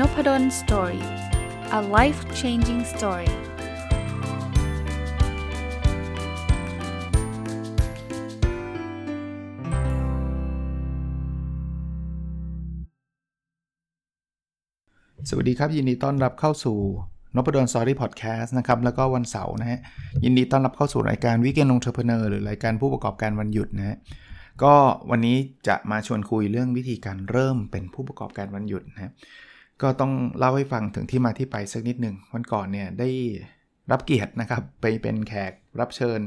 นพด ล story a life changing story สวัสดีครับ ยินดีต้อนรับเข้าสู่นพดล story podcast นะครับ แล้วก็วันเสาร์นะฮะยินดีต้อนรับเข้าสู่รายการ weekend entrepreneur หรือรายการผู้ประกอบการวันหยุดนะฮะก็วันนี้จะมาชวนคุยเรื่องวิธีการเริ่มเป็นผู้ประกอบการวันหยุดนะ ก็ต้องเล่าให้ฟังถึงที่มาที่ไปสักนิดหนึ่งวันก่อนเนี่ยได้รับเกียรตินะครับ ไปเป็นแขกรับเชิญ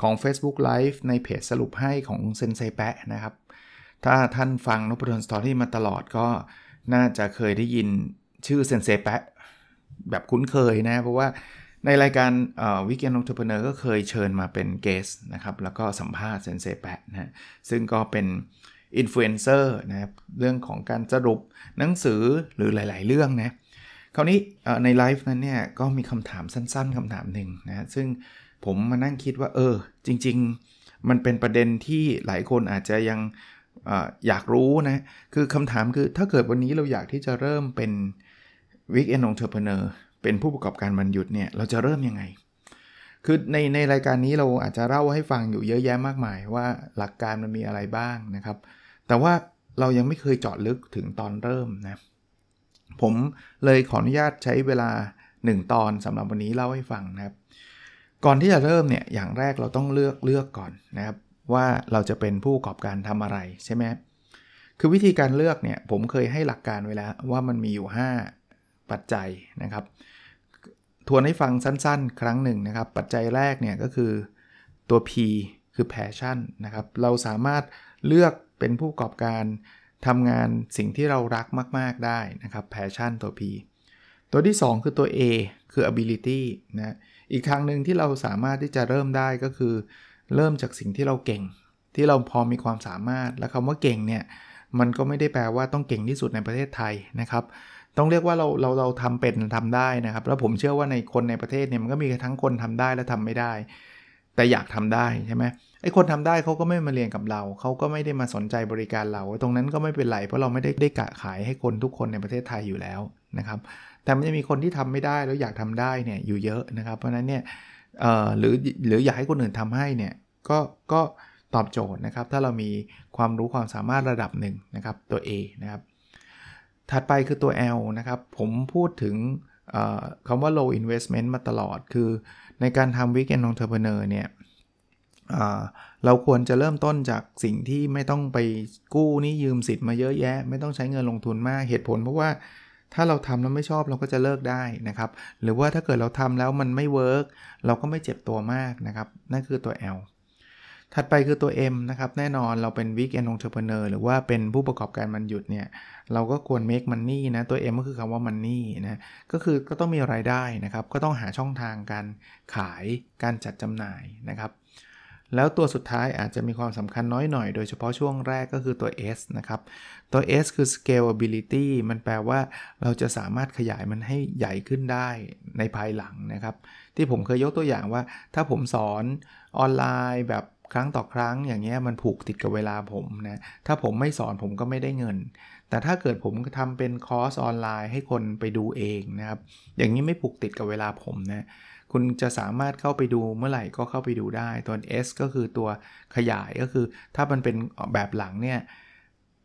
ของ Facebook Live ในเพจสรุปให้ของเซนเซแปะนะครับ ถ้าท่านฟังนพดล story มาตลอดก็น่าจะเคยได้ยินชื่อเซนเซแปะแบบคุ้นเคยนะ เพราะว่าในรายการ weekend entrepreneur ก็เคยเชิญมาเป็น guestนะครับ แล้วก็สัมภาษณ์เซนเซแปะนะซึ่งก็เป็น อินฟลูเอนเซอร์นะครับเรื่องของการสรุปหนังสือหรือหลาย ๆ เรื่องนะคราวนี้ในไลฟ์นั้นเนี่ยก็มีคำถามสั้น ๆคำถามหนึ่งนะซึ่งผมมานั่งคิดว่าเออ จริง ๆ มันเป็นประเด็นที่หลายคนอาจจะยังอยากรู้นะ คือคำถามคือถ้าเกิดวันนี้เราอยากที่จะเริ่มเป็น weekend entrepreneur เป็นผู้ประกอบการวันหยุดเนี่ย เราจะเริ่มยังไง คือในในรายการนี้เราอาจจะเล่าให้ฟังอยู่เยอะแยะมากมายว่าหลักการมันมีอะไรบ้างนะครับ แต่ว่าเรายังไม่เคยเจาะลึกถึงตอนเริ่มนะผมเลยขออนุญาตใช้เวลา 1 ตอนสำหรับวันนี้เล่าให้ฟังนะครับ ก่อนที่จะเริ่มเนี่ยอย่างแรกเราต้องเลือกเลือกก่อนนะครับว่าเราจะเป็นผู้ประกอบการทำอะไรใช่ไหมคือวิธีการเลือกเนี่ยผมเคยให้หลักการไว้แล้วว่ามันมีอยู่ 5 ปัจจัยนะครับ ทวนให้ฟังสั้นๆ ครั้งหนึ่งนะครับ ปัจจัยแรกเนี่ยก็คือตัว P คือ passion นะครับ เราสามารถเลือกเป็นผู้ประกอบการทำงานสิ่งที่เรารักมาก ๆ ได้นะครับ passion ตัว P ตัวที่ 2 คือตัว A คือ ability นะอีกทางหนึ่งที่เราสามารถที่จะเริ่มได้ก็คือ เริ่มจากสิ่งที่เราเก่ง ที่เราพอมีความสามารถและคำว่าเก่งเนี่ยมันก็ไม่ได้แปลว่าต้องเก่งที่สุดในประเทศไทยนะครับ ต้องเรียกว่าเราเราเราทำเป็นทำได้นะครับ แล้วผมเชื่อว่าในคนในประเทศเนี่ยมันก็มีทั้งคนทำได้และทำไม่ได้ แต่อยากทำได้ใช่ไหมไอ้คนทำได้เขาก็ไม่มาเรียนกับเรา เขาก็ไม่ได้มาสนใจบริการเรา ตรงนั้นก็ไม่เป็นไรเพราะเราไม่ได้ได้กะขายให้คนทุกคนในประเทศไทยอยู่แล้วนะครับ แต่มันจะมีคนที่ทำไม่ได้แล้วอยากทำได้เนี่ยอยู่เยอะนะครับ เพราะนั้นเนี่ยหรือหรืออยากให้คนอื่นทำให้เนี่ยก็ก็ตอบโจทย์นะครับ ถ้าเรามีความรู้ความสามารถระดับหนึ่งนะครับตัว A นะครับ ถัดไปคือตัว L นะครับ ผมพูดถึงคำว่า low investment มาตลอด คือในการทำ weekend entrepreneur เนี่ยเราควรจะเริ่มต้นจากสิ่งที่ไม่ต้องไปกู้นี่ยืมสิทธิ์มาเยอะแยะ ไม่ต้องใช้เงินลงทุนมากเหตุผลเพราะว่าถ้าเราทำแล้วไม่ชอบเราก็จะเลิกได้นะครับ หรือว่าถ้าเกิดเราทำแล้วมันไม่ workเราก็ไม่เจ็บตัวมากนะครับ นั่นคือตัว L ถัดไปคือตัว M นะครับ แน่นอนเราเป็น weekend entrepreneur หรือว่าเป็นผู้ประกอบการมันหยุดเนี่ย เราก็ควร make money นะ ตัว M ก็คือคำว่า money นะ ก็คือก็ต้องมีรายได้นะครับ ก็ต้องหาช่องทางการขาย การจัดจำหน่ายนะครับ แล้วตัวสุดท้ายอาจจะมีความสำคัญน้อยหน่อย โดยเฉพาะช่วงแรกก็คือตัว S นะครับ ตัว S คือ scalability มันแปลว่าเราจะสามารถขยายมันให้ใหญ่ขึ้นได้ในภายหลังนะครับ ที่ผมเคยยกตัวอย่างว่า ถ้าผมสอนออนไลน์แบบ ครั้งต่อครั้งอย่างเงี้ยมันผูกติดกับเวลาผมนะถ้าผมไม่สอนผมก็ไม่ได้เงิน แต่ถ้าเกิดผมทำเป็นคอร์สออนไลน์ให้คนไปดูเองนะครับ อย่างนี้ไม่ผูกติดกับเวลาผมนะคุณจะสามารถเข้าไปดูเมื่อไหร่ก็เข้าไปดูได้ ตัว S ก็คือตัวขยายก็คือถ้ามันเป็นแบบหลังเนี่ย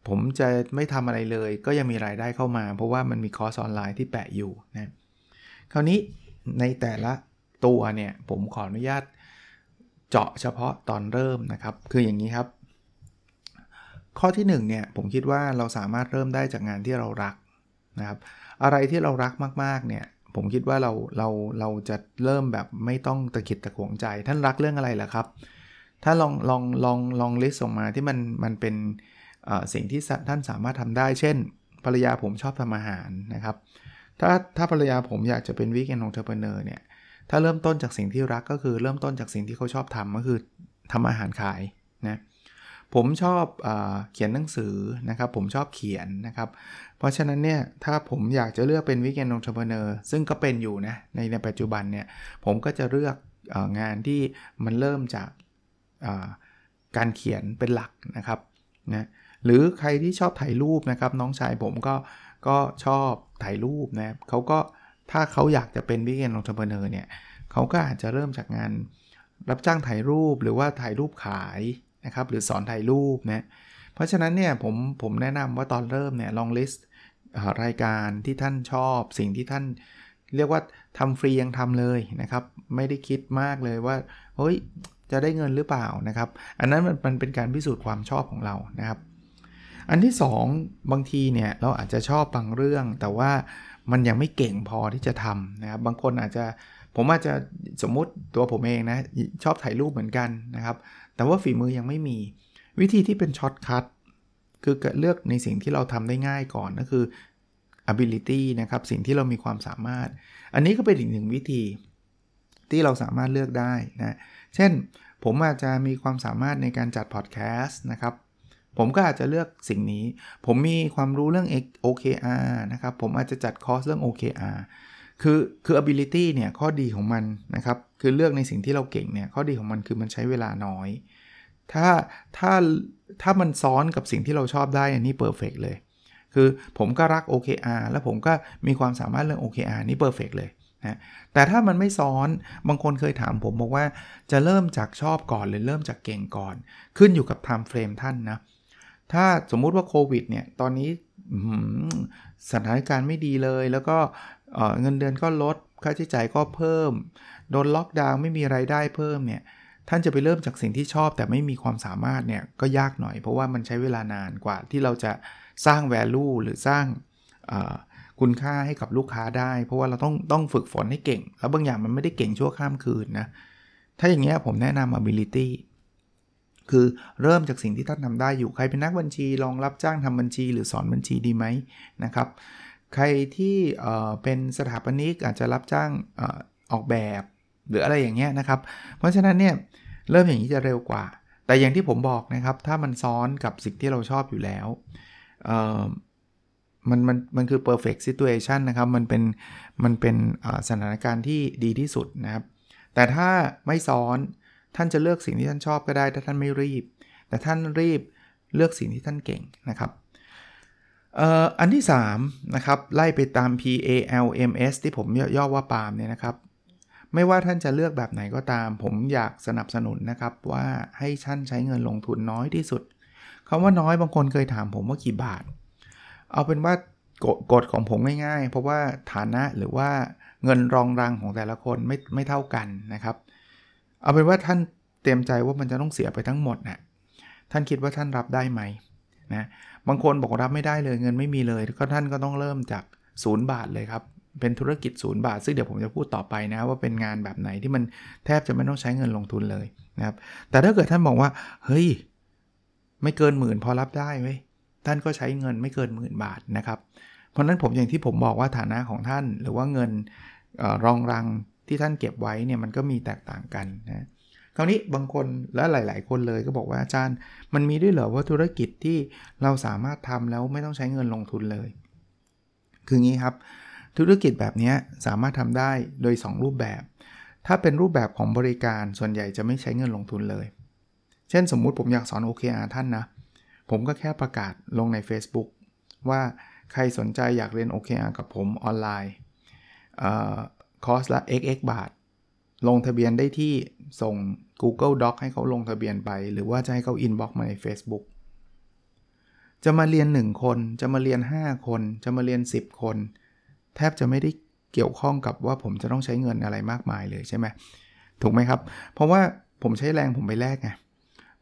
ผมจะไม่ทำอะไรเลย ก็ยังมีรายได้เข้ามา เพราะว่ามันมีคอร์สออนไลน์ที่แปะอยู่นะคราวนี้ในแต่ละตัวเนี่ยผมขออนุญาต เจาะเฉพาะตอนเริ่มนะครับ คืออย่างนี้ครับ ข้อที่1เนี่ยผมคิดว่าเราสามารถเริ่มได้จากงานที่เรารักนะครับ อะไรที่เรารักมากๆเนี่ยผมคิดว่าเราเราเราจะเริ่มแบบไม่ต้องตะกิดตะขวงใจ ท่านรักเรื่องอะไรล่ะครับ ถ้าลองลองลองลอง list ส่งมาที่มันมันเป็นสิ่งที่ท่านสามารถทำได้ เช่น ภรรยาผมชอบทำอาหารนะครับ ถ้าถ้าภรรยาผมอยากจะเป็น weekend entrepreneur เนี่ย ถ้าเริ่มต้นจากสิ่งที่รักก็คือเริ่มต้นจากสิ่งที่เขาชอบทำก็คือทำอาหารขายนะผมชอบอเขียนหนังสือนะครับ ผมชอบเขียนนะครับ เพราะฉะนั้นเนี่ยถ้าผมอยากจะเลือกเป็น weekend entrepreneur ซึ่งก็เป็นอยู่นะในในปัจจุบันเนี่ยผมก็จะเลือกงานที่มันเริ่มจากการเขียนเป็นหลักนะครับนะหรือใครที่ชอบถ่ายรูปนะครับ น้องชายผมก็ก็ชอบถ่ายรูปนะเขาก็ ถ้าเขาอยากจะเป็น weekend entrepreneur เนี่ยเขาก็อาจจะเริ่มจากงานรับจ้างถ่ายรูปหรือว่าถ่ายรูปขายนะครับหรือสอนถ่ายรูปนะเพราะฉะนั้นเนี่ยผมผมแนะนำว่าตอนเริ่มเนี่ยลอง listรายการที่ท่านชอบ สิ่งที่ท่านเรียกว่าทำฟรียังทำเลยนะครับ ไม่ได้คิดมากเลยว่าเฮ้ยจะได้เงินหรือเปล่านะครับ อันนั้นมันมันเป็นการพิสูจน์ความชอบของเรานะครับ อันที่ 2 บางทีเนี่ยเราอาจจะชอบบางเรื่อง แต่ว่า มันยังไม่เก่งพอที่จะทำนะครับบางคนอาจจะผมอาจจะสมมุติตัวผมเองนะชอบถ่ายรูปเหมือนกันนะครับ แต่ว่าฝีมือยังไม่มีวิธีที่เป็น shortcut คือเลือกในสิ่งที่เราทำได้ง่ายก่อนก็คือ ability นะครับสิ่งที่เรามีความสามารถ อันนี้ก็เป็นอีกหนึ่งวิธีที่เราสามารถเลือกได้นะ เช่นผมอาจจะมีความสามารถในการจัดพอดแคสต์นะครับ ผมก็อาจจะเลือกสิ่งนี้ ผมมีความรู้เรื่อง OKR นะครับ ผมอาจจะจัดคอร์สเรื่อง OKR คือคือ ability เนี่ยข้อดีของมันนะครับ คือเลือกในสิ่งที่เราเก่งเนี่ยข้อดีของมันคือมันใช้เวลาน้อย ถ้าถ้าถ้ามันซ้อนกับสิ่งที่เราชอบได้อันนี้ perfect เลย คือผมก็รัก OKR แล้วผมก็มีความสามารถเรื่อง OKR นี่ perfect เลยนะแต่ถ้ามันไม่ซ้อนบางคนเคยถามผมบอกว่าจะเริ่มจากชอบก่อนหรือเริ่มจากเก่งก่อน ขึ้นอยู่กับ time frame ท่านนะ ถ้าสมมุติว่าโควิดเนี่ย ตอนนี้สถานการณ์ไม่ดีเลย แล้วก็เงินเดือนก็ลด ค่าใช้จ่ายก็เพิ่ม โดนล็อกดาวน์ไม่มีไรายได้เพิ่มเนี่ย ท่านจะไปเริ่มจากสิ่งที่ชอบแต่ไม่มีความสามารถเนี่ยก็ยากหน่อย เพราะว่ามันใช้เวลานานกว่าที่เราจะสร้าง value หรือสร้างคุณค่าให้กับลูกค้าได้ เพราะว่าเราต้องต้องฝึกฝนให้เก่ง แล้วบางอย่างมันไม่ได้เก่งชั่วข้ามคืนนะ ถ้าอย่างเงี้ยผมแนะนำ ability คือเริ่มจากสิ่งที่ท่านทำได้อยู่ใครเป็นนักบัญชีลองรับจ้างทำบัญชี หรือสอนบัญชีดีไหมนะครับ ใครที่เป็นสถาปนิกอาจจะรับจ้างออกแบบหรืออะไรอย่างเงี้ยนะครับ เพราะฉะนั้นเนี่ยเริ่มอย่างนี้จะเร็วกว่า แต่อย่างที่ผมบอกนะครับ ถ้ามันซ้อนกับสิ่งที่เราชอบอยู่แล้วมันมันมันคือ perfect situation นะครับ มันเป็นมันเป็นสถานการณ์ที่ดีที่สุดนะครับ แต่ถ้าไม่ซ้อน ท่านจะเลือกสิ่งที่ท่านชอบก็ได้ถ้าท่านไม่รีบ แต่ท่านรีบเลือกสิ่งที่ท่านเก่งนะครับอันที่3นะครับไล่ไปตาม P A L M S ที่ผมย่อว่าปาล์มเนี่ยนะครับ ไม่ว่าท่านจะเลือกแบบไหนก็ตาม ผมอยากสนับสนุนนะครับว่าให้ท่านใช้เงินลงทุนน้อยที่สุดคำว่าน้อยบางคนเคยถามผมว่ากี่บาท เอาเป็นว่ากฎของผมง่ายๆ เพราะว่าฐานะหรือว่าเงินรองรังของแต่ละคนไม่ไม่เท่ากันนะครับ เอาเป็นว่าท่านเตรียมใจว่ามันจะต้องเสียไปทั้งหมดนะ่ะท่านคิดว่าท่านรับได้ไหมนะบางคนบอกรับไม่ได้เลยเงินไม่มีเลย ก็ท่านก็ต้องเริ่มจากศูนย์บาทเลยครับเป็นธุรกิจศูนย์บาท ซึ่งเดี๋ยวผมจะพูดต่อไปนะว่าเป็นงานแบบไหนที่มันแทบจะไม่ต้องใช้เงินลงทุนเลยนะครับแต่ถ้าเกิดท่านบอกว่า เฮ้ย ไม่เกินหมื่นพอรับได้ไหมท่านก็ใช้เงินไม่เกินหมื่นบาทนะครับ เพราะนั้นผมอย่างที่ผมบอกว่าฐานะของท่าน หรือว่าเงินรองรัง ที่ท่านเก็บไว้เนี่ยมันก็มีแตกต่างกันนะคราวนี้บางคนและหลาย ๆ คนเลยก็บอกว่าอาจารย์ มันมีด้วยเหรอว่าธุรกิจที่เราสามารถทำแล้วไม่ต้องใช้เงินลงทุนเลย คืองี้ครับ ธุรกิจแบบนี้สามารถทำได้โดย 2 รูปแบบ ถ้าเป็นรูปแบบของบริการส่วนใหญ่จะไม่ใช้เงินลงทุนเลย เช่นสมมุติผมอยากสอน OKR ท่านนะ ผมก็แค่ประกาศลงใน Facebook ว่าใครสนใจอยากเรียน OKR กับผมออนไลน์ คอสละ xx บาท ลงทะเบียนได้ที่ส่ง Google Doc ให้เขาลงทะเบียนไป หรือว่าจะให้เขา inbox มาใน Facebook จะมาเรียน 1 คน จะมาเรียน 5 คน จะมาเรียน 10 คน แทบจะไม่ได้เกี่ยวข้องกับว่าผมจะต้องใช้เงินอะไรมากมายเลยใช่ไหมถูกไหมครับ เพราะว่าผมใช้แรงผมไปแลกไง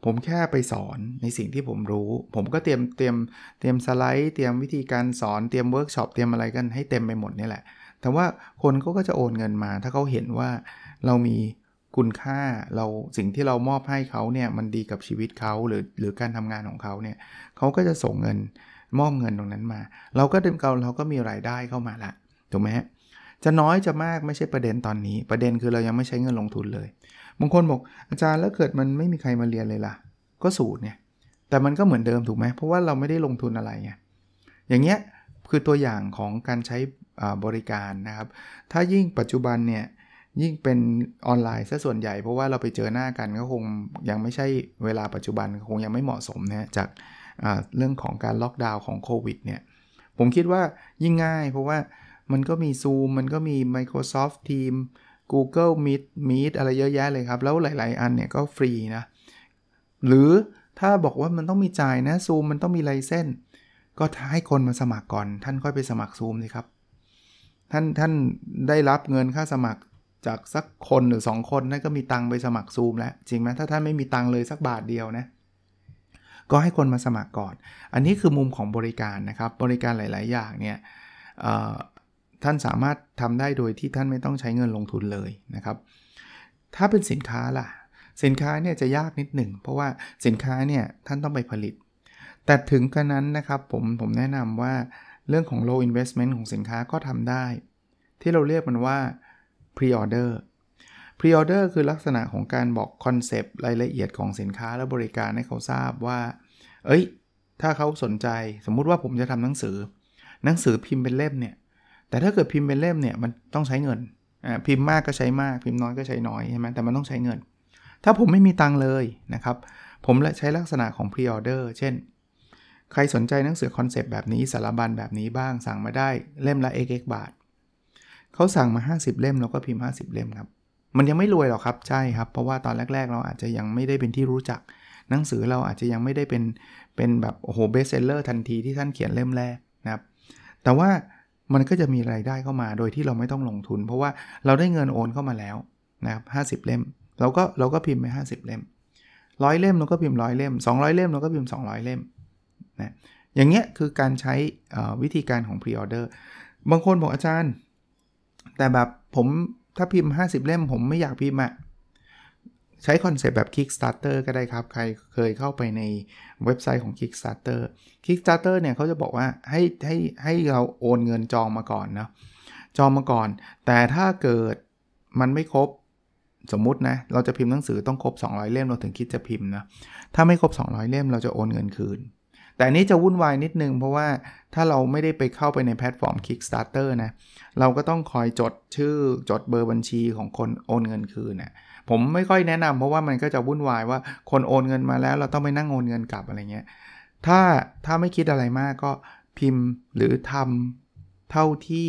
ผมแค่ไปสอนในสิ่งที่ผมรู้ ผมก็เตรียมเตรียมเตรียมสไลด์ เตรียมวิธีการสอนเตรียมเวิร์กช็อปเตรียมอะไรกันให้เต็มไปหมดนี่แหละ แต่ว่าคนเขาก็จะโอนเงินมา ถ้าเขาเห็นว่าเรามีคุณค่าเราสิ่งที่เรามอบให้เขาเนี่ยมันดีกับชีวิตเขาหรือหรือการทำงานของเขาเนี่ยเขาก็จะส่งเงินมอบเงินตรงนั้นมา เราก็เดิมเก่าเราก็มีรายได้เข้ามาละถูกไหมฮะจะน้อยจะมากไม่ใช่ประเด็นตอนนี้ ประเด็นคือเรายังไม่ใช้เงินลงทุนเลยบางคนบอกอาจารย์แล้วเกิดมันไม่มีใครมาเรียนเลยล่ะ ก็สูตรเนี่ยแต่มันก็เหมือนเดิมถูกไหมเพราะว่าเราไม่ได้ลงทุนอะไรไงอย่างเงี้ยคือตัวอย่างของการใช้ บริการนะครับ ถ้ายิ่งปัจจุบันเนี่ยยิ่งเป็นออนไลน์ซะส่วนใหญ่เพราะว่าเราไปเจอหน้ากันก็คงยังไม่ใช่เวลาปัจจุบันคงยังไม่เหมาะสมนะจากเรื่องของการล็อกดาวน์ของโควิดเนี่ยผมคิดว่ายิ่งง่ายเพราะว่ามันก็มี Zoom มันก็มี Microsoft Teams Google Meet Meet อะไรเยอะแยะเลยครับ แล้วหลาย ๆ อันเนี่ยก็ฟรีนะ หรือถ้าบอกว่ามันต้องมีจ่ายนะ Zoom มันต้องมีไลเซนก็ให้คนมาสมัครก่อน ท่านค่อยไปสมัคร Zoom สิครับ ท่านท่านได้รับเงินค่าสมัครจากสักคนหรือ 2 คนนั่นก็มีตังไปสมัคร Zoom แล้ว จริงไหมถ้าท่านไม่มีตังเลยสักบาทเดียวนะ ก็ให้คนมาสมัครก่อน อันนี้คือมุมของบริการนะครับ บริการหลาย ๆ อย่างเนี่ยท่านสามารถทำได้โดยที่ท่านไม่ต้องใช้เงินลงทุนเลยนะครับ ถ้าเป็นสินค้าล่ะ สินค้าเนี่ยจะยากนิดหนึ่ง เพราะว่าสินค้าเนี่ยท่านต้องไปผลิต แต่ถึงกระนั้นนะครับผมผมแนะนำว่า เรื่องของ low investment ของสินค้าก็ทำได้ ที่เราเรียกมันว่า pre-order pre-order คือลักษณะของการบอกคอนเซปต์รายละเอียดของสินค้าและบริการให้เขาทราบว่า เอ้ย ถ้าเขาสนใจสมมุติว่าผมจะทำหนังสือ หนังสือพิมพ์เป็นเล่มเนี่ย แต่ถ้าเกิดพิมพ์เป็นเล่มเนี่ยมันต้องใช้เงิน พิมพ์มากก็ใช้มาก พิมพ์น้อยก็ใช้น้อยใช่ไหมแต่มันต้องใช้เงิน ถ้าผมไม่มีตังเลยนะครับ ผมใช้ลักษณะของ pre-order เช่น ใครสนใจหนังสือคอนเซปต์แบบนี้สารบัญแบบนี้บ้างสั่งมาได้เล่มละ xx บาทเขาสั่งมา 50 เล่มเราก็พิมพ์ 50 เล่มครับ มันยังไม่รวยหรอกครับใช่ครับ เพราะว่าตอนแรก ๆ เราอาจจะยังไม่ได้เป็นที่รู้จัก หนังสือเราอาจจะยังไม่ได้เป็นเป็นแบบโอ้โหเบสเซลเลอร์ทันทีที่ท่านเขียนเล่มแรกนะครับแต่ว่ามันก็จะมีรายได้เข้ามาโดยที่เราไม่ต้องลงทุน เพราะว่าเราได้เงินโอนเข้ามาแล้วนะครับห้เล่มเราก็เราก็พิมพ์ไป 50 เล่มร้อยเล่มเราก็พิมพ์ร้อยเล่ม 200 เล่มเราก็พิมพ์ 200 เล่ม นะอย่างเงี้ยคือการใช้วิธีการของ pre-order บางคนบอกอาจารย์ แต่แบบผมถ้าพิมพ์ 50 เล่มผมไม่อยากพิมพ์อะใช้คอนเซปต์แบบ Kickstarter ก็ได้ครับ ใครเคยเข้าไปในเว็บไซต์ของ Kickstarter Kickstarter เนี่ยเขาจะบอกว่าให้ให้ให้เราโอนเงินจองมาก่อนนะจองมาก่อน แต่ถ้าเกิดมันไม่ครบสมมุตินะ เราจะพิมพ์หนังสือต้องครบ 200 เล่มเราถึงคิดจะพิมพ์นะ ถ้าไม่ครบ 200 เล่มเราจะโอนเงินคืน แต่นี้จะวุ่นวายนิดนึง เพราะว่าถ้าเราไม่ได้ไปเข้าไปในแพลตฟอร์ม Kickstarter นะเราก็ต้องคอยจดชื่อจดเบอร์บัญชีของคนโอนเงินคืนนะผมไม่ค่อยแนะนำเพราะว่ามันก็จะวุ่นวายว่าคนโอนเงินมาแล้ว เราต้องไปนั่งโอนเงินกลับอะไรเงี้ยถ้าถ้าไม่คิดอะไรมากก็พิมพ์หรือทำเท่าที่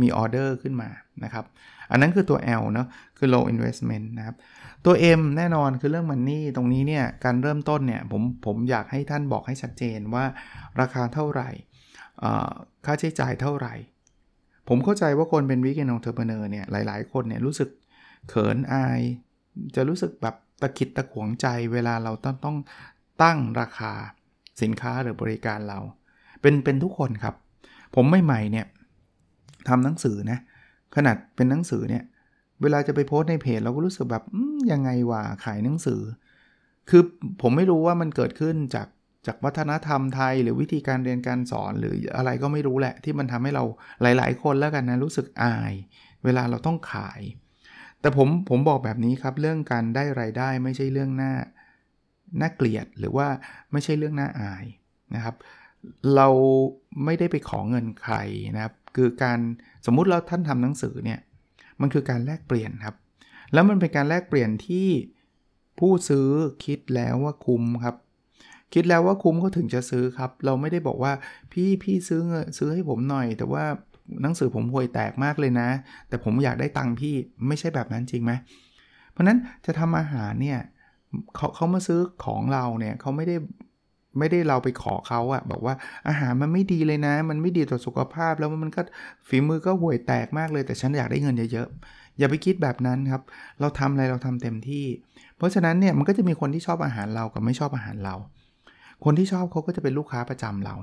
มีออเดอร์ขึ้นมานะครับ อันนั้นคือตัว L เนาะคือ low investment นะครับ ตัว M แน่นอนคือเรื่องมันนี่ตรงนี้เนี่ยการเริ่มต้นเนี่ยผมผมอยากให้ท่านบอกให้ชัดเจนว่าราคาเท่าไหร่ค่าใช้จ่ายเท่าไหร่ ผมเข้าใจว่าคนเป็นวิกเกนองเทอร์เบเนอร์เนี่ยหลาย ๆ คนเนี่ยรู้สึกเขินอาย จะรู้สึกแบบตะขิดตะขวงใจเวลาเราต้องต้องตั้งราคาสินค้าหรือบริการเรา เป็นเป็นทุกคนครับ ผมไม่ใหม่เนี่ยทำหนังสือนะขนาดเป็นหนังสือเนี่ย เวลาจะไปโพสในเพจเราก็รู้สึกแบบยังไงวะขายหนังสือ คือผมไม่รู้ว่ามันเกิดขึ้นจากจากวัฒนธรรมไทย หรือวิธีการเรียนการสอนหรืออะไรก็ไม่รู้แหละ ที่มันทำให้เราหลาย ๆ คนแล้วกันนะรู้สึกอาย เวลาเราต้องขาย แต่ผมผมบอกแบบนี้ครับเรื่องการได้ไรายได้ไม่ใช่เรื่องหน้าน่าเกลียดหรือว่าไม่ใช่เรื่องน่าอายนะครับ เราไม่ได้ไปขอเงินใครนะครับ คือการสมมุติเราท่านทำหนังสือเนี่ย มันคือการแลกเปลี่ยนครับ แล้วมันเป็นการแลกเปลี่ยนที่ผู้ซื้อคิดแล้วว่าคุ้มครับ คิดแล้วว่าคุ้มก็ถึงจะซื้อครับ เราไม่ได้บอกว่าพี่พี่ซื้อเงินซื้อให้ผมหน่อย แต่ว่าหนังสือผมห่วยแตกมากเลยนะ แต่ผมอยากได้ตังค์พี่ไม่ใช่แบบนั้นจริงไหมเพราะนั้นจะทำอาหารเนี่ยเขาเขามาซื้อของเราเนี่ยเขาไม่ได้ ไม่ได้เราไปขอเขาอะบอกว่าอาหารมันไม่ดีเลยนะ มันไม่ดีต่อสุขภาพแล้วมันก็ฝีมือก็ห่วยแตกมากเลย แต่ฉันอยากได้เงินเยอะๆอย่าไปคิดแบบนั้นครับ เราทำอะไรเราทำเต็มที่ เพราะฉะนั้นเนี่ยมันก็จะมีคนที่ชอบอาหารเรากับไม่ชอบอาหารเรา คนที่ชอบเขาก็จะเป็นลูกค้าประจำเรา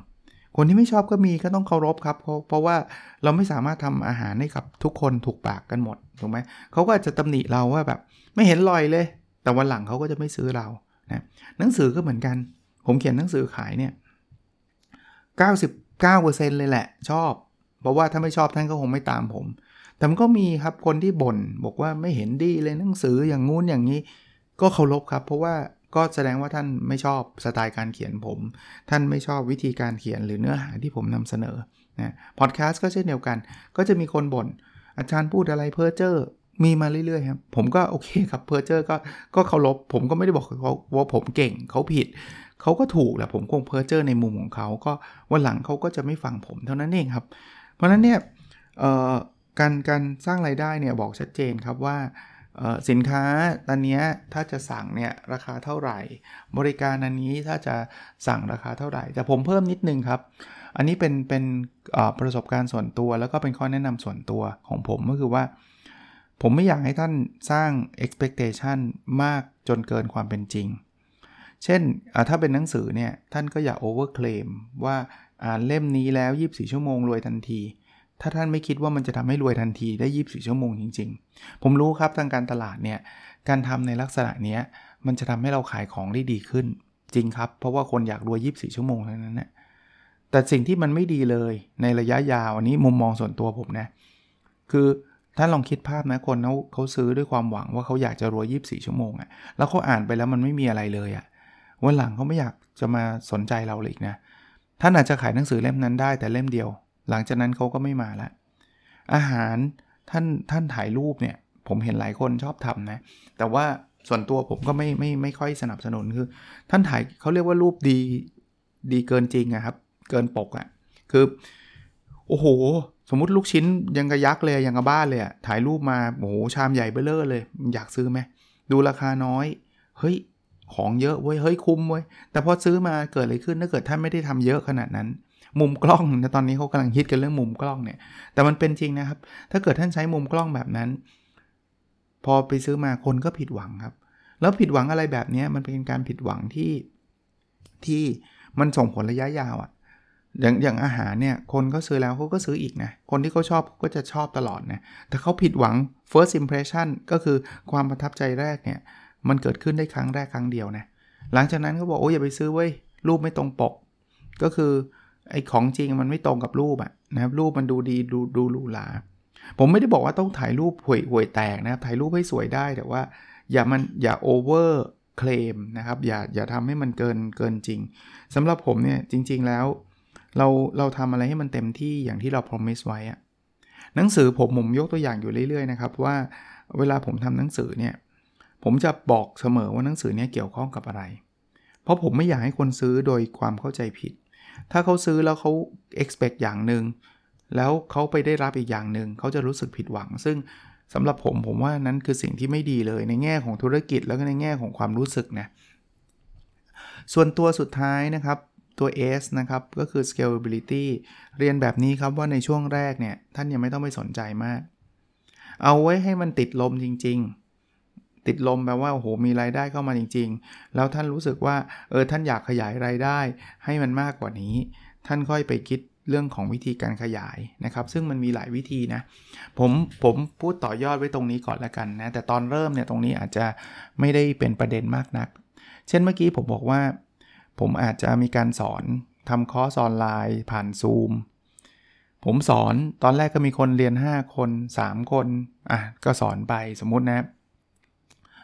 คนที่ไม่ชอบก็มีก็ต้องเคารพครับเพราะเพราะว่าเราไม่สามารถทำอาหารให้กับทุกคนถูกปากกันหมดถูกไหมเขาก็อาจจะตำหนิเราว่าแบบไม่เห็นลอยเลย แต่วันหลังเขาก็จะไม่ซื้อเรานะหนังสือก็เหมือนกัน ผมเขียนหนังสือขายเนี่ย99%เลยแหละ ชอบ เพราะว่าถ้าไม่ชอบท่านก็คงไม่ตามผม แต่มันก็มีครับคนที่บ่นบอกว่าไม่เห็นดีเลยหนังสืออย่างงู้นอย่างนี้ ก็เคารพครับ เพราะว่าก็แสดงว่าท่านไม่ชอบสไตล์การเขียนผม ท่านไม่ชอบวิธีการเขียนหรือเนื้อหาที่ผมนำเสนอนะพอดแคสต์ก็เช่นเดียวกัน ก็จะมีคนบ่นว่าอาจารย์พูดอะไรเพ้อเจ้อมีมาเรื่อยๆครับ ผมก็โอเคครับเพอร์เจอร์ก็ก็เคารพผมก็ไม่ได้บอกเขาว่าผมเก่งเขาผิด เขาก็ถูกแหละผมคงเพ้อเจ้อในมุมของเขาก็วันหลังเขาก็จะไม่ฟังผมเท่านั้นเองครับ เพราะนั้นเนี่ยการการสร้างไรายได้เนี่ยบอกชัดเจนครับว่าสินค้าตอนนี้ถ้าจะสั่งเนี่ยราคาเท่าไหร่ บริการอันนี้ถ้าจะสั่งราคาเท่าไหร่ แต่ผมเพิ่มนิดนึงครับ อันนี้เป็นเป็นประสบการณ์ส่วนตัว แล้วก็เป็นข้อแนะนำส่วนตัวของผมก็คือว่า ผมไม่อยากให้ท่านสร้าง expectation มากจนเกินความเป็นจริง เช่น ถ้าเป็นหนังสือเนี่ย ท่านก็อย่า over claim ว่าอ่านเล่มนี้แล้ว 24 ชั่วโมงรวยทันที ถ้าท่านไม่คิดว่ามันจะทำให้รวยทันทีได้ 24 ชั่วโมงจริง ๆ ผมรู้ครับทางการตลาดเนี่ย การทำในลักษณะนี้มันจะทำให้เราขายของได้ดีขึ้น จริงครับ เพราะว่าคนอยากรวย 24 ชั่วโมงเท่านั้นนะแต่สิ่งที่มันไม่ดีเลยในระยะยาวอันนี้มุมมองส่วนตัวผมนะ คือท่านลองคิดภาพนะคนเขาเขาซื้อด้วยความหวังว่าเขาอยากจะรวย 24 ชั่วโมงอะ่ะแล้วเขาอ่านไปแล้วมันไม่มีอะไรเลยอะ่ะ วันหลังเขาไม่อยากจะมาสนใจเราเลยนะ ท่านอาจจะขายหนังสือเล่มนั้นได้แต่เล่มเดียว หลังจากนั้นเขาก็ไม่มาละ อาหารท่านท่านถ่ายรูปเนี่ย ผมเห็นหลายคนชอบทำนะ แต่ว่าส่วนตัวผมก็ไม่ไม่ไม่ค่อยสนับสนุนคือ ท่านถ่ายเขาเรียกว่ารูปดีดีเกินจริงอะครับ เกินปกอะคือโอ้โห สมมติลูกชิ้นยังกระยักเลยยังกระบ้านเลยอะถ่ายรูปมาโอ้โหชามใหญ่เบ้อเลอเลย อยากซื้อไหมดูราคาน้อย เฮ้ย ของเยอะเว้ยเฮ้ยคุ้มเว้ยแต่พอซื้อมาเกิดอะไรขึ้นถ้าเกิดท่านไม่ได้ทำเยอะขนาดนั้น มุมกล้องนะตอนนี้เขากำลังฮิตกันเรื่องมุมกล้องเนี่ย แต่มันเป็นจริงนะครับ ถ้าเกิดท่านใช้มุมกล้องแบบนั้น พอไปซื้อมาคนก็ผิดหวังครับ แล้วผิดหวังอะไรแบบนี้มันเป็นการผิดหวังที่ที่มันส่งผลระยะยาวอะ่ะอย่างอย่างอาหารเนี่ยคนเขาซื้อแล้วเขาก็ซื้ออีกนะ คนที่เขาชอบก็จะชอบตลอดนะ แต่เขาผิดหวัง first impression ก็คือความประทับใจแรกเนี่ย มันเกิดขึ้นได้ครั้งแรกครั้งเดียวนะหลังจากนั้นเขาบอกโอ้ยอย่าไปซื้อเว้ยรูปไม่ตรงปก ก็คือไอ้ของจริงมันไม่ตรงกับรูปอะนะครับรูปมันดูดีดูดูหรูหราผมไม่ได้บอกว่าต้องถ่ายรูปห่วยห่วยแตกนะครับถ่ายรูปให้สวยได้แต่ว่าอย่ามันอย่าโอเวอร์เคลมนะครับอย่าอย่าทำให้มันเกินเกินจริงสำหรับผมเนี่ยจริง ๆแล้วเราเราทำอะไรให้มันเต็มที่อย่างที่เรา promise ไว้อะหนังสือผมผมยกตัวอย่างอยู่เรื่อยๆนะครับว่าเวลาผมทำหนังสือเนี่ย ผมจะบอกเสมอว่าหนังสือเนี้เกี่ยวข้องกับอะไร เพราะผมไม่อยากให้คนซื้อโดยความเข้าใจผิด ถ้าเขาซื้อแล้วเขา expect อย่างหนึ่งแล้วเขาไปได้รับอีกอย่างหนึ่งเขาจะรู้สึกผิดหวัง ซึ่งสำหรับผมผมว่านั้นคือสิ่งที่ไม่ดีเลยในแง่ของธุรกิจแล้วก็ในแง่ของความรู้สึกนะส่วนตัวสุดท้ายนะครับตัว S นะครับ ก็คือ scalability เรียนแบบนี้ครับว่าในช่วงแรกเนี่ย ท่านยังไม่ต้องไปสนใจมาก เอาไว้ให้มันติดลมจริง ๆ ติดลมแปลว่าโอ้โหมีรายได้เข้ามาจริง ๆ แล้วท่านรู้สึกว่าเออท่านอยากขยายรายได้ ให้มันมากกว่านี้ ท่านค่อยไปคิดเรื่องของวิธีการขยายนะครับ ซึ่งมันมีหลายวิธีนะผมผมพูดต่อยอดไว้ตรงนี้ก่อนละกันนะ แต่ตอนเริ่มเนี่ยตรงนี้อาจจะไม่ได้เป็นประเด็นมากนัก เช่นเมื่อกี้ผมบอกว่า ผมอาจจะมีการสอนทำคอร์สออนไลน์ผ่านซูมผมสอนตอนแรกก็มีคนเรียน 5 คน 3 คนอะก็สอนไปสมมุตินะ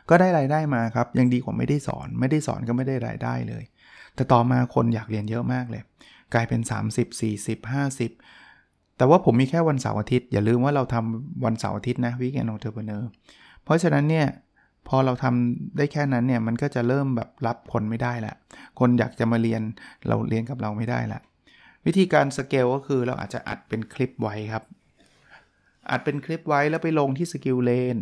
ก็ได้รายได้มาครับ ยังดีกว่าไม่ได้สอน ไม่ได้สอนก็ไม่ได้รายได้เลย แต่ต่อมาคนอยากเรียนเยอะมากเลย กลายเป็น 30 40 50 แต่ว่าผมมีแค่วันเสาร์อาทิตย์ อย่าลืมว่าเราทำวันเสาร์อาทิตย์นะ weekend entrepreneurเพราะฉะนั้นเนี่ยพอเราทำได้แค่นั้นเนี่ยมันก็จะเริ่มแบบรับคนไม่ได้ละคนอยากจะมาเรียนเราเรียนกับเราไม่ได้ละวิธีการสเกลก็คือเราอาจจะอัดเป็นคลิปไว้ครับอัดเป็นคลิปไว้แล้วไปลงที่ SkillLane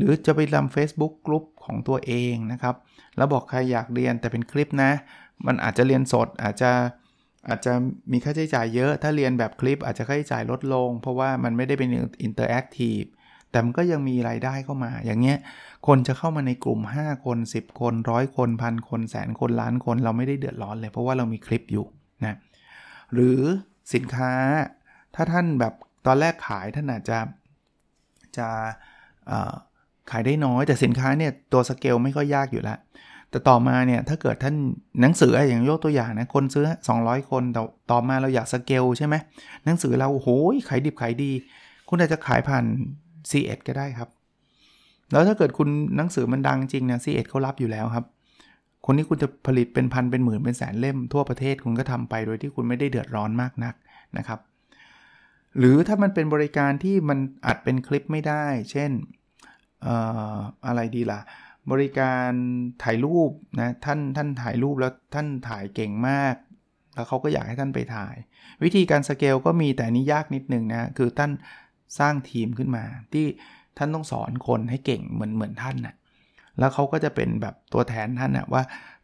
หรือจะไปทำ Facebook กลุ่มของตัวเองนะครับ แล้วบอกใครอยากเรียนแต่เป็นคลิปนะ มันอาจจะเรียนสดอาจจะอาจจะมีค่าใช้จ่ายเยอะ ถ้าเรียนแบบคลิปอาจจะค่าใช้จ่ายลดลง เพราะว่ามันไม่ได้เป็นinteractive แต่มันก็ยังมีรายได้เข้ามา อย่างเงี้ย คนจะเข้ามาในกลุ่ม 5 คน 10 คนร้อยคนพันคนแสนคนล้านคนเราไม่ได้เดือดร้อนเลย เพราะว่าเรามีคลิปอยู่นะหรือสินค้า ถ้าท่านแบบตอนแรกขายท่านอาจจะจะ ขายได้น้อยแต่สินค้าเนี่ยตัวสเกลไม่ค่อยยากอยู่แล้วแต่ต่อมาเนี่ยถ้าเกิดท่านหนังสืออย่างยกตัวอย่างนะคนซื้อ 200 คนแต่ต่อมาเราอยากสเกลใช่ไหมหนังสือเราโอ้โหขายดิบขายดี คุณอาจจะขายผ่าน c ีเก็ได้ครับ แล้วถ้าเกิดคุณหนังสือมันดังจริงเนี่ยซีเอ็ดเขารับอยู่แล้วครับ คนนี้คุณจะผลิตเป็นพันเป็นหมื่นเป็นแสนเล่มทั่วประเทศคุณก็ทำไปโดยที่คุณไม่ได้เดือดร้อนมากนักนะครับ หรือถ้ามันเป็นบริการที่มันอัดเป็นคลิปไม่ได้ เช่น อะไรดีล่ะ บริการถ่ายรูปนะท่านท่านถ่ายรูปแล้วท่านถ่ายเก่งมาก แล้วเขาก็อยากให้ท่านไปถ่าย วิธีการสเกลก็มีแต่นี้ยากนิดนึงนะคือท่านสร้างทีมขึ้นมา ที่ท่านต้องสอนคนให้เก่งเหมือนเหมือนท่านนะแล้วเขาก็จะเป็นแบบตัวแทนท่านนะว่า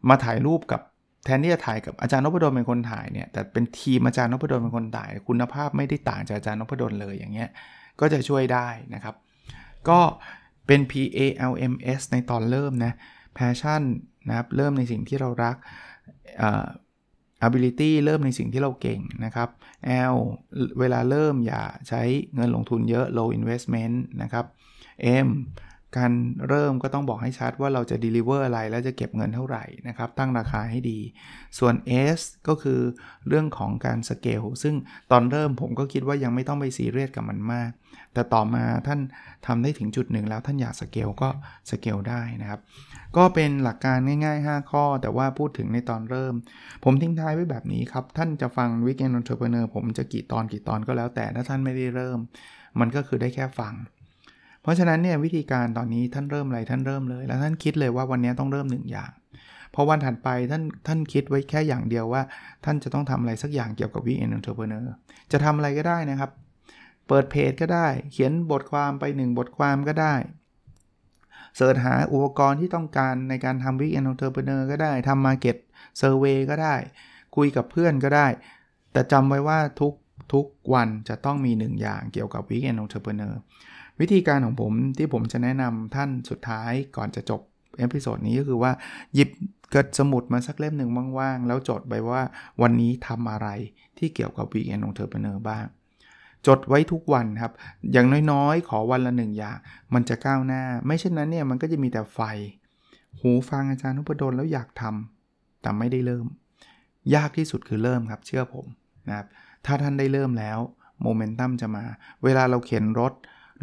มาถ่ายรูปกับแทนที่จะถ่ายกับอาจารย์นพดลเป็นคนถ่ายเนี่ยแต่เป็นทีมอาจารย์นพดลเป็นคนถ่าย คุณภาพไม่ได้ต่างจากอาจารย์นพดลเลยอย่างเงี้ยก็จะช่วยได้นะครับ ก็ เป็น PALMS ในตอนเริ่มนะ passion นะครับเริ่มในสิ่งที่เรารัก ability เริ่มในสิ่งที่เราเก่งนะครับ L เวลาเริ่มอย่าใช้เงินลงทุนเยอะ low investment นะครับ M การเริ่มก็ต้องบอกให้ชัดว่าเราจะ deliver อะไรแล้วจะเก็บเงินเท่าไหร่นะครับ ตั้งราคาให้ดี ส่วน S ก็คือเรื่องของการสเกลซึ่งตอนเริ่มผมก็คิดว่ายังไม่ต้องไปซีเรียสกับมันมาก แต่ต่อมาท่านทำได้ถึงจุดหนึ่งแล้วท่านอยากสเกลก็สเกลได้นะครับ ก็เป็นหลักการง่ายๆ 5 ข้อ แต่ว่าพูดถึงในตอนเริ่ม ผมทิ้งท้ายไว้แบบนี้ครับ ท่านจะฟัง Weekend Entrepreneur ผมจะกี่ตอนกี่ตอนก็แล้วแต่ถ้าท่านไม่ได้เริ่ม มันก็คือได้แค่ฟัง เพราะฉะนั้นเนี่ยวิธีการตอนนี้ท่านเริ่มอะไรท่านเริ่มเลย แล้วท่านคิดเลยว่าวันนี้ต้องเริ่มหนึ่งอย่างพอวันถัดไปท่านท่านคิดไว้แค่อย่างเดียวว่า ท่านจะต้องทำอะไรสักอย่างเกี่ยวกับ weekend entrepreneur จะทำอะไรก็ได้นะครับ เปิดเพจก็ได้ เขียนบทความไป 1 บทความก็ได้ search หาอุปกรณ์ที่ต้องการในการทำ weekend entrepreneur ก็ได้ทำ market survey ก็ได้ คุยกับเพื่อนก็ได้ แต่จำไว้ว่าทุกทุกวันจะต้องมี 1 อย่างเกี่ยวกับ weekend entrepreneur วิธีการของผมที่ผมจะแนะนำท่านสุดท้ายก่อนจะจบepisode นี้ก็คือว่าหยิบกระสมุดมาสักเล่มหนึ่งว่างๆ แล้วจดไปว่าวันนี้ทำอะไรที่เกี่ยวกับวีแอนของเทอร์เ e เนอร์บ้าง จดไว้ทุกวันครับ อย่างน้อยๆ ขอวันละหนึ่งอย่าง มันจะก้าวหน้า ไม่เช่นนั้นเนี่ยมันก็จะมีแต่ไฟ โห ฟังอาจารย์นภดลแล้วอยากทำแต่ไม่ได้เริ่ม ยากที่สุดคือเริ่มครับ เชื่อผมนะครับถ้าท่านได้เริ่มแล้วโมเมนตัมจะมา เวลาเราเข็นรถ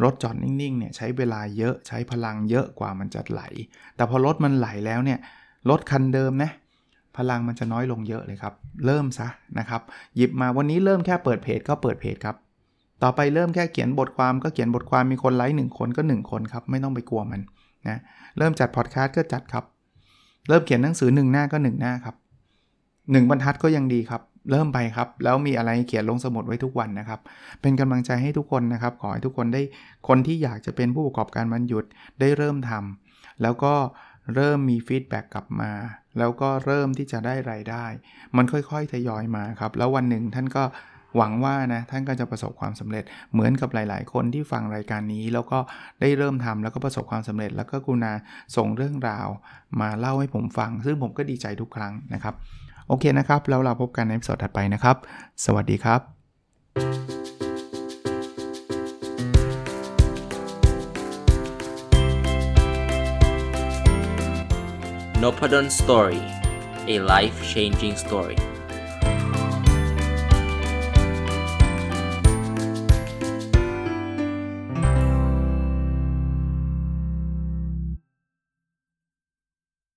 รถจอดนิ่งๆเนี่ยใช้เวลาเยอะใช้พลังเยอะกว่ามันจะไหล แต่พอรถมันไหลแล้วเนี่ยรถคันเดิมนะพลังมันจะน้อยลงเยอะเลยครับ เริ่มซะนะครับ หยิบมาวันนี้เริ่มแค่เปิดเพจก็เปิดเพจครับ ต่อไปเริ่มแค่เขียนบทความก็เขียนบทความมีคนไลค์หนึ่งคนก็ 1 คนครับ ไม่ต้องไปกลัวมันนะเริ่มจัดพอดแคสต์ก็จัดครับ เริ่มเขียนหนังสือ1หน้าก็ 1 หน้าครับ 1 บรรทัดก็ยังดีครับ เริ่มไปครับ แล้วมีอะไรเขียนลงสมุดไว้ทุกวันนะครับ เป็นกำลังใจให้ทุกคนนะครับ ขอให้ทุกคนได้คนที่อยากจะเป็นผู้ประกอบการวันหยุดได้เริ่มทำแล้วก็เริ่มมีฟีดแบ็กกลับมา แล้วก็เริ่มที่จะได้ไรายได้ มันค่อยๆทยอยมาครับ แล้ววันหนึ่งท่านก็หวังว่านะท่านก็จะประสบความสำเร็จเหมือนกับหลาย ๆ คนที่ฟังรายการนี้ แล้วก็ได้เริ่มทำแล้วก็ประสบความสำเร็จ แล้วก็กุณาส่งเรื่องราว มาเล่าให้ผมฟัง ซึ่งผมก็ดีใจทุกครั้งนะครับ โอเคนะครับ แล้วเราพบกันในสดถัดไปนะครับ สวัสดีครับ n o p a d o n Story a life changing story